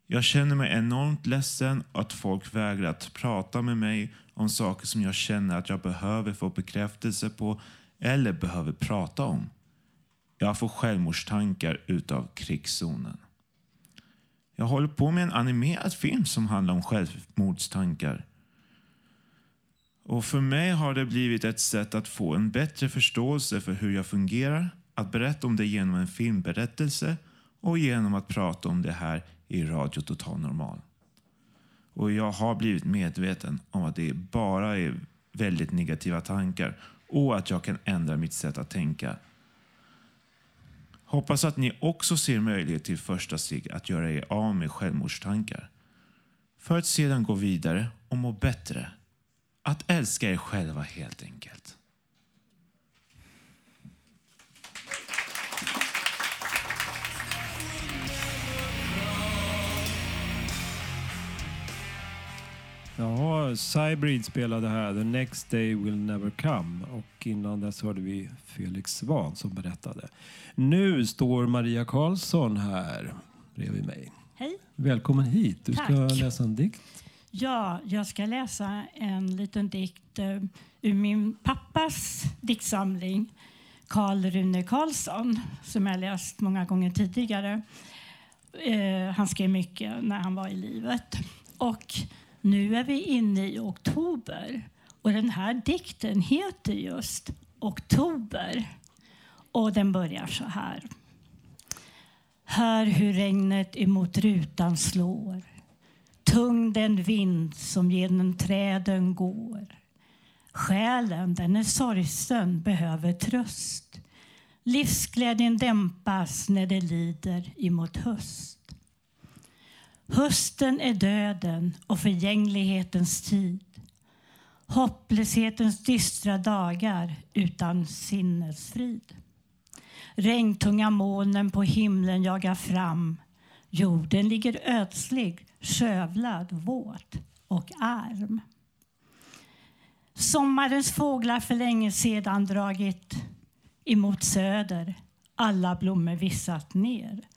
Jag känner mig enormt ledsen att folk vägrar att prata med mig om saker som jag känner att jag behöver få bekräftelse på eller behöver prata om. Jag får självmordstankar utav krigszonen. Jag håller på med en animerad film som handlar om självmordstankar. Och för mig har det blivit ett sätt att få en bättre förståelse för hur jag fungerar, att berätta om det genom en filmberättelse och genom att prata om det här i Radio Total Normal. Och jag har blivit medveten om att det bara är väldigt negativa tankar och att jag kan ändra mitt sätt att tänka. Hoppas att ni också ser möjlighet till första steg att göra er av med självmordstankar. För att sedan gå vidare och må bättre. Att älska er själva helt enkelt. Ja, Cybrid spelade här The Next Day Will Never Come och innan dess hörde vi Felix Svan som berättade. Nu står Maria Karlsson här bredvid mig. Hej. Välkommen hit. Du ska Tack. läsa en dikt. Ja, jag ska läsa en liten dikt eh, ur min pappas diktsamling Karl Rune Karlsson som jag läst många gånger tidigare. Eh, han skrev mycket när han var i livet. Och nu är vi inne i oktober och den här dikten heter just Oktober. Och den börjar så här. Hör hur regnet emot rutan slår Tung den vind som genom träden går Själen, den är sorgsen, behöver tröst Livsglädjen dämpas när det lider emot höst Hösten är döden och förgänglighetens tid Hopplöshetens dystra dagar utan sinnesfrid Regntunga molnen på himlen jagar fram Jorden ligger ödslig, skövlad, våt och arm. Sommarens fåglar för länge sedan dragit emot söder, alla blommor vissat ner.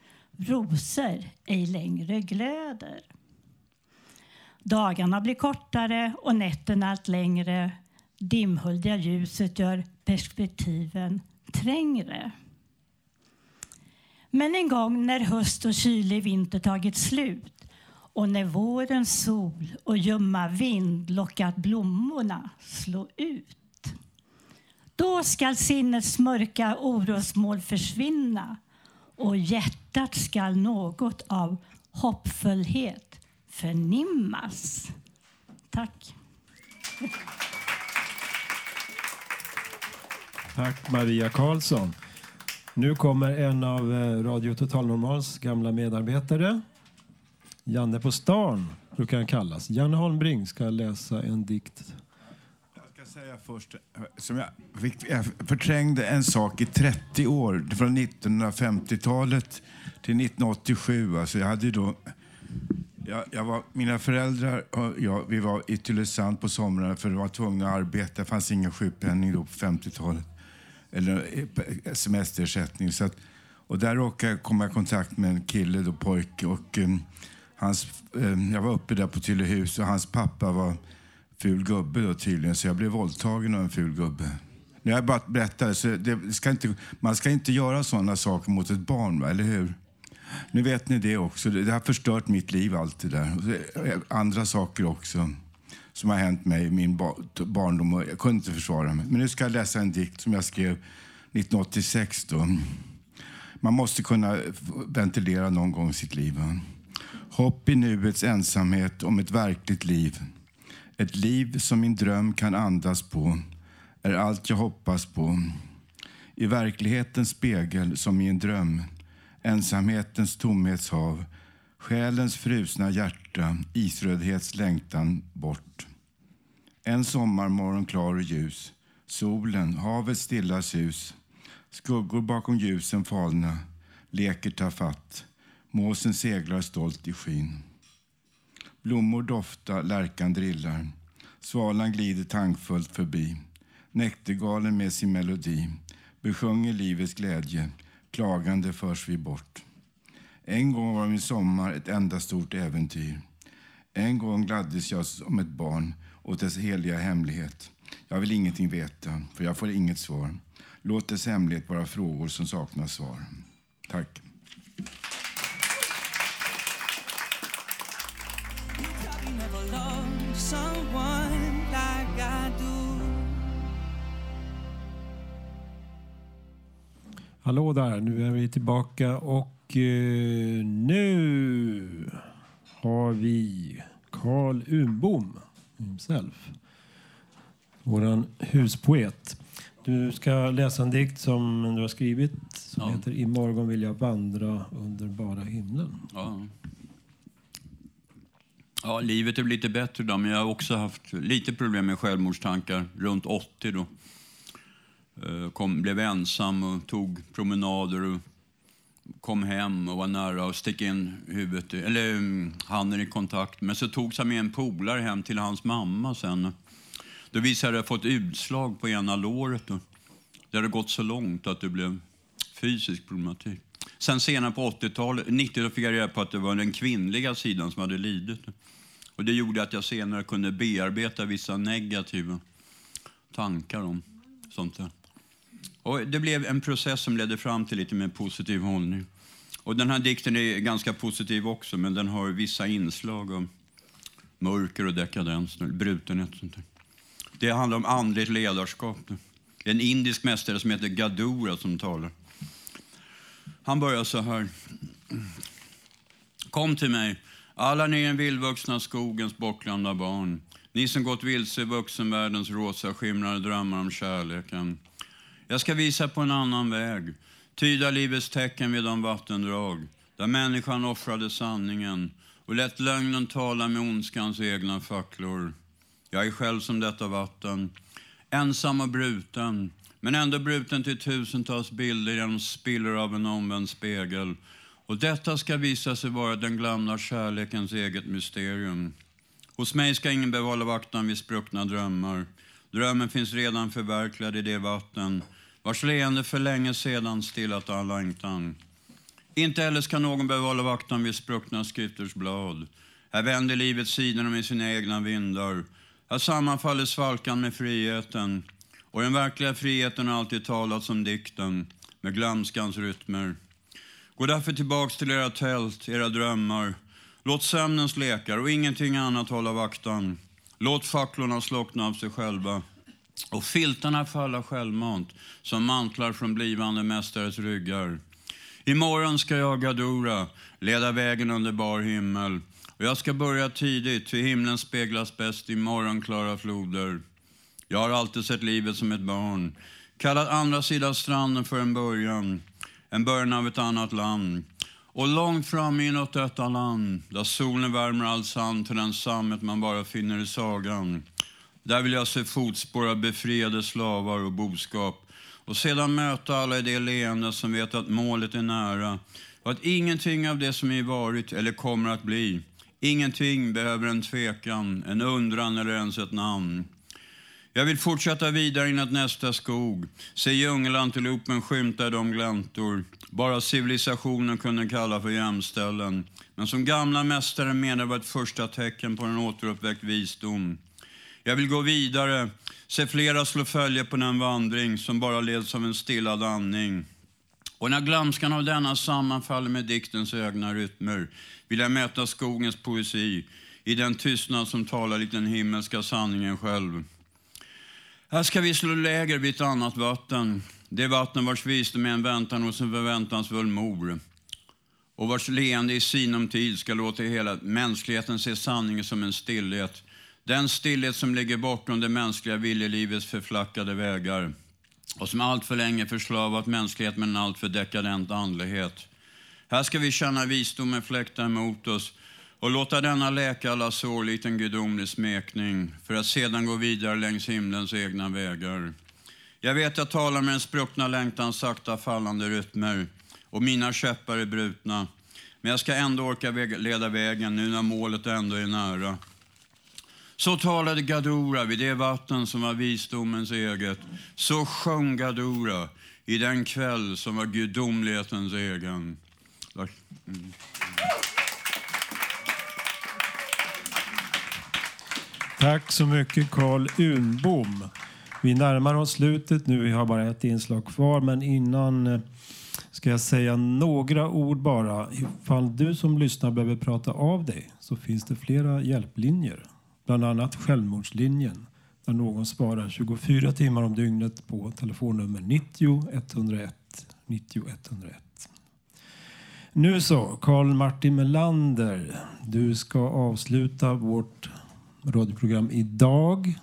Rosor ej längre glöder. Dagarna blir kortare och nätterna allt längre. Dimhöljda ljuset gör perspektiven trängre. Men en gång när höst och kylig vinter tagit slut och när vårens sol och ljumma vind lockat blommorna slå ut. Då skall sinnets mörka orosmål försvinna och hjärtat skall något av hoppfullhet förnimmas. Tack. Tack Maria Karlsson. Nu kommer en av eh, Radio Total Normals gamla medarbetare. Janne på stan brukar han kallas. Janne Holmbring ska läsa en dikt. Jag ska säga först, eh, som jag, fick, jag förträngde en sak i 30 år, från 1950-talet till 1987. Alltså jag hade då, jag, jag var, mina föräldrar och jag, vi var i Tylösand på somrarna för vi var tvungna att arbeta. Det fanns ingen sjukpenning då på 50-talet. Eller eh, eh, semesterersättning. Så att, och där råkade jag komma i kontakt med en kille, då, pojke. Och, um, hans, um, jag var uppe där på Tylöhus och hans pappa var ful gubbe då tydligen. Så jag blev våldtagen av en ful gubbe. När jag bara berättar, så det ska inte, man ska inte göra sådana saker mot ett barn, va? eller hur? Nu vet ni det också. Det har förstört mitt liv, allt det där. Och Andra saker också som har hänt mig i min barndom. och Jag kunde inte försvara mig. Men nu ska jag läsa en dikt som jag skrev 1986. Då. Man måste kunna ventilera någon gång i sitt liv. Va? Hopp i nuets ensamhet om ett verkligt liv. Ett liv som min dröm kan andas på är allt jag hoppas på. I verklighetens spegel som i en dröm. Ensamhetens tomhetshav. Själens frusna hjärta, isrödhets längtan bort. En sommarmorgon klar och ljus. Solen, havets stilla sus. Skuggor bakom ljusen falna. Leker ta fatt. Måsen seglar stolt i skyn. Blommor dofta, lärkan drillar. Svalan glider tankfullt förbi. Näktergalen med sin melodi besjunger livets glädje. Klagande förs vi bort. En gång var min sommar ett enda stort äventyr. En gång gladdes jag som ett barn åt dess heliga hemlighet. Jag vill ingenting veta, för jag får inget svar. Låt dess hemlighet vara frågor som saknar svar. Tack. Hallå där, nu är vi tillbaka och eh, nu har vi Carl Unbom himself. Våran huspoet. Du ska läsa en dikt som du har skrivit som Ja. heter Imorgon vill jag vandra under bara himlen. Ja. ja, livet är lite bättre idag, men jag har också haft lite problem med självmordstankar runt 80 då. Eh, kom, blev ensam och tog promenader och kom hem och var nära att sticka in huvudet, eller mm, handen i kontakt. Men så togs han med en polare hem till hans mamma sen. Då visade det att jag fått utslag på ena låret. Då. Det hade gått så långt att det blev fysisk problematik. Sen senare på 80-talet, 90 fick jag reda på att det var den kvinnliga sidan som hade lidit. Och det gjorde att jag senare kunde bearbeta vissa negativa tankar om sånt där. Och det blev en process som ledde fram till lite mer positiv hållning. Och den här dikten är ganska positiv också, men den har vissa inslag av mörker och dekadens, brutenhet och sånt där. Det handlar om andligt ledarskap. Det är en indisk mästare som heter Gadura som talar. Han börjar så här. Kom till mig, alla ni den vildvuxna skogens bortglömda barn. Ni som gått vilse i vuxenvärldens rosa skimrande drömmar om kärleken. Jag ska visa på en annan väg, tyda livets tecken vid de vattendrag där människan offrade sanningen och lät lögnen tala med ondskans egna facklor. Jag är själv som detta vatten, ensam och bruten, men ändå bruten till tusentals bilder genom spillror av en omvänd spegel. Och detta ska visa sig vara den glömda kärlekens eget mysterium. Hos mig ska ingen behålla vaktan vid spruckna drömmar. Drömmen finns redan förverkligad i det vatten vars leende för länge sedan stillat all längtan. Inte heller ska någon behöva hålla vaktan vid spruckna skrifters blad. Här vänder livet sidorna med sina egna vindar. Här sammanfaller svalkan med friheten. Och den verkliga friheten har alltid talats om dikten, med glömskans rytmer. Gå därför tillbaks till era tält, era drömmar. Låt sömnens lekar och ingenting annat hålla vaktan. Låt facklorna slockna av sig själva och filtarna falla självmant som mantlar från blivande mästares ryggar. Imorgon ska jag, Gadora, leda vägen under bar himmel. Och jag ska börja tidigt, för himlen speglas bäst i morgonklara floder. Jag har alltid sett livet som ett barn, kallat andra sidan stranden för en början, en början av ett annat land. Och långt fram inåt detta land, där solen värmer all sand till den sammet man bara finner i sagan. Där vill jag se fotspår av befriade slavar och boskap och sedan möta alla i det leende som vet att målet är nära och att ingenting av det som är varit eller kommer att bli, ingenting behöver en tvekan, en undran eller ens ett namn. Jag vill fortsätta vidare inåt nästa skog, se djungelantilopen skymta i de gläntor bara civilisationen kunde kalla för jämställen, men som gamla mästare menar var ett första tecken på en återuppväckt visdom. Jag vill gå vidare, se flera slå följe på den vandring som bara leds av en stillad andning. Och när glömskan av denna sammanfaller med diktens egna rytmer vill jag möta skogens poesi i den tystnad som talar likt den himmelska sanningen själv. Här ska vi slå läger vid ett annat vatten, det vatten vars visdom är en väntan hos en förväntansfull mor och vars leende i sinom tid ska låta hela mänskligheten se sanningen som en stillhet. Den stillhet som ligger bortom det mänskliga viljelivets förflackade vägar och som allt för länge förslavat mänsklighet med en alltför dekadent andlighet. Här ska vi känna visdomen fläkta emot oss och låta denna läka alla sår likt en gudomlig smekning för att sedan gå vidare längs himlens egna vägar. Jag vet jag talar med den spruckna längtans sakta fallande rytmer och mina käppar är brutna. Men jag ska ändå orka leda vägen nu när målet ändå är nära. Så talade Gadora vid det vatten som var visdomens eget. Så sjöng Gadora i den kväll som var gudomlighetens egen. Mm. Tack så mycket Carl Unbom. Vi närmar oss slutet nu. Vi har bara ett inslag kvar. Men innan eh, ska jag säga några ord bara. Ifall du som lyssnar behöver prata av dig så finns det flera hjälplinjer. Bland annat Självmordslinjen där någon svarar 24 timmar om dygnet på telefonnummer 90 101 90 101. Nu så, Karl Martin Melander. Du ska avsluta vårt radioprogram idag.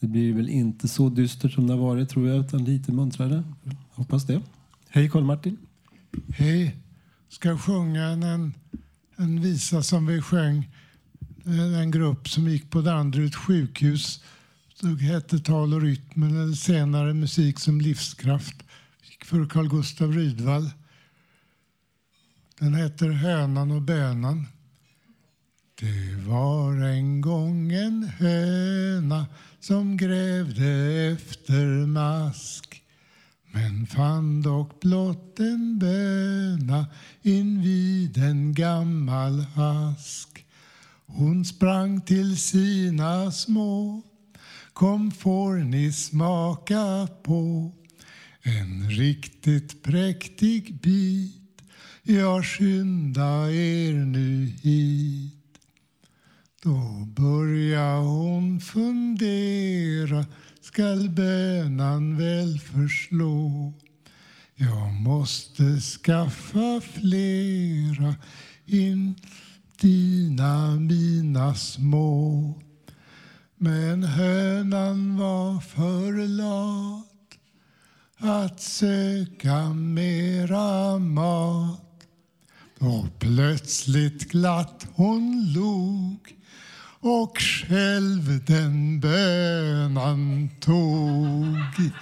Det blir väl inte så dystert som det har varit tror jag, utan lite muntrare. Hoppas det. Hej Karl Martin. Hej. Ska sjunga en, en visa som vi sjöng. En, grupp som gick på Danderyds sjukhus. Det hette Tal och rytm, eller senare musik som livskraft. Gick för Carl Gustav Rydvall. Den heter Hönan och bönan. Det var en gång en höna som grävde efter mask men fann dock blott en böna invid en gammal ask. Hon sprang till sina små. Kom får ni smaka på en riktigt präktig bit? Ja, skynda er nu hit. Då börjar hon fundera. Skall bönan väl förslå? Jag måste skaffa flera. In dina mina små Men hönan var för lat att söka mera mat och plötsligt glatt hon log och själv den bönan tog.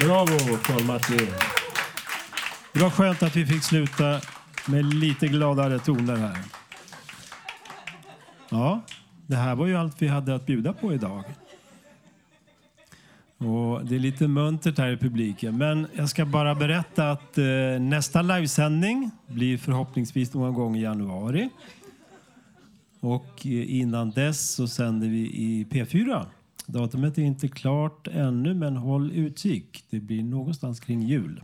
Bravo Karl Martin. Det var skönt att vi fick sluta med lite gladare toner här. Ja, Det här var ju allt vi hade att bjuda på idag. Och det är lite muntert här i publiken. Men jag ska bara berätta att eh, nästa livesändning blir förhoppningsvis någon gång i januari. Och eh, innan dess så sänder vi i P4. Datumet är inte klart ännu, men håll utkik. Det blir någonstans kring jul.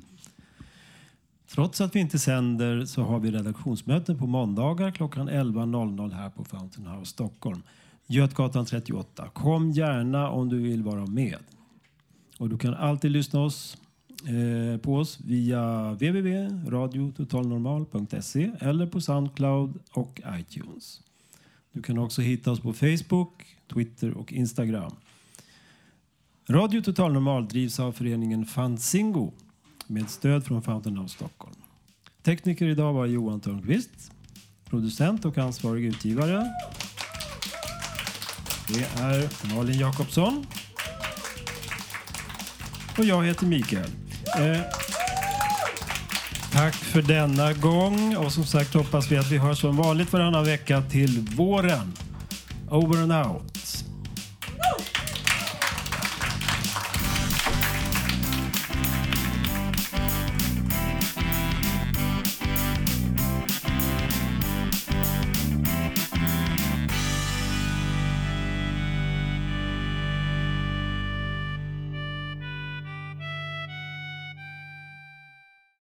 Trots att vi inte sänder så har vi redaktionsmöten på måndagar klockan 11.00 här på Fountain House Stockholm. Götgatan 38. Kom gärna om du vill vara med. Och du kan alltid lyssna oss, eh, på oss via www.radiototalnormal.se eller på Soundcloud och iTunes. Du kan också hitta oss på Facebook, Twitter och Instagram. Radio Total Normal drivs av föreningen Fanzingo med stöd från Fountain of Stockholm. Tekniker idag var Johan Törnqvist. Producent och ansvarig utgivare det är Malin Jakobsson. Och jag heter Mikael. Eh, tack för denna gång. Och som sagt hoppas vi att vi hörs som vanligt varannan vecka till våren. Over and out.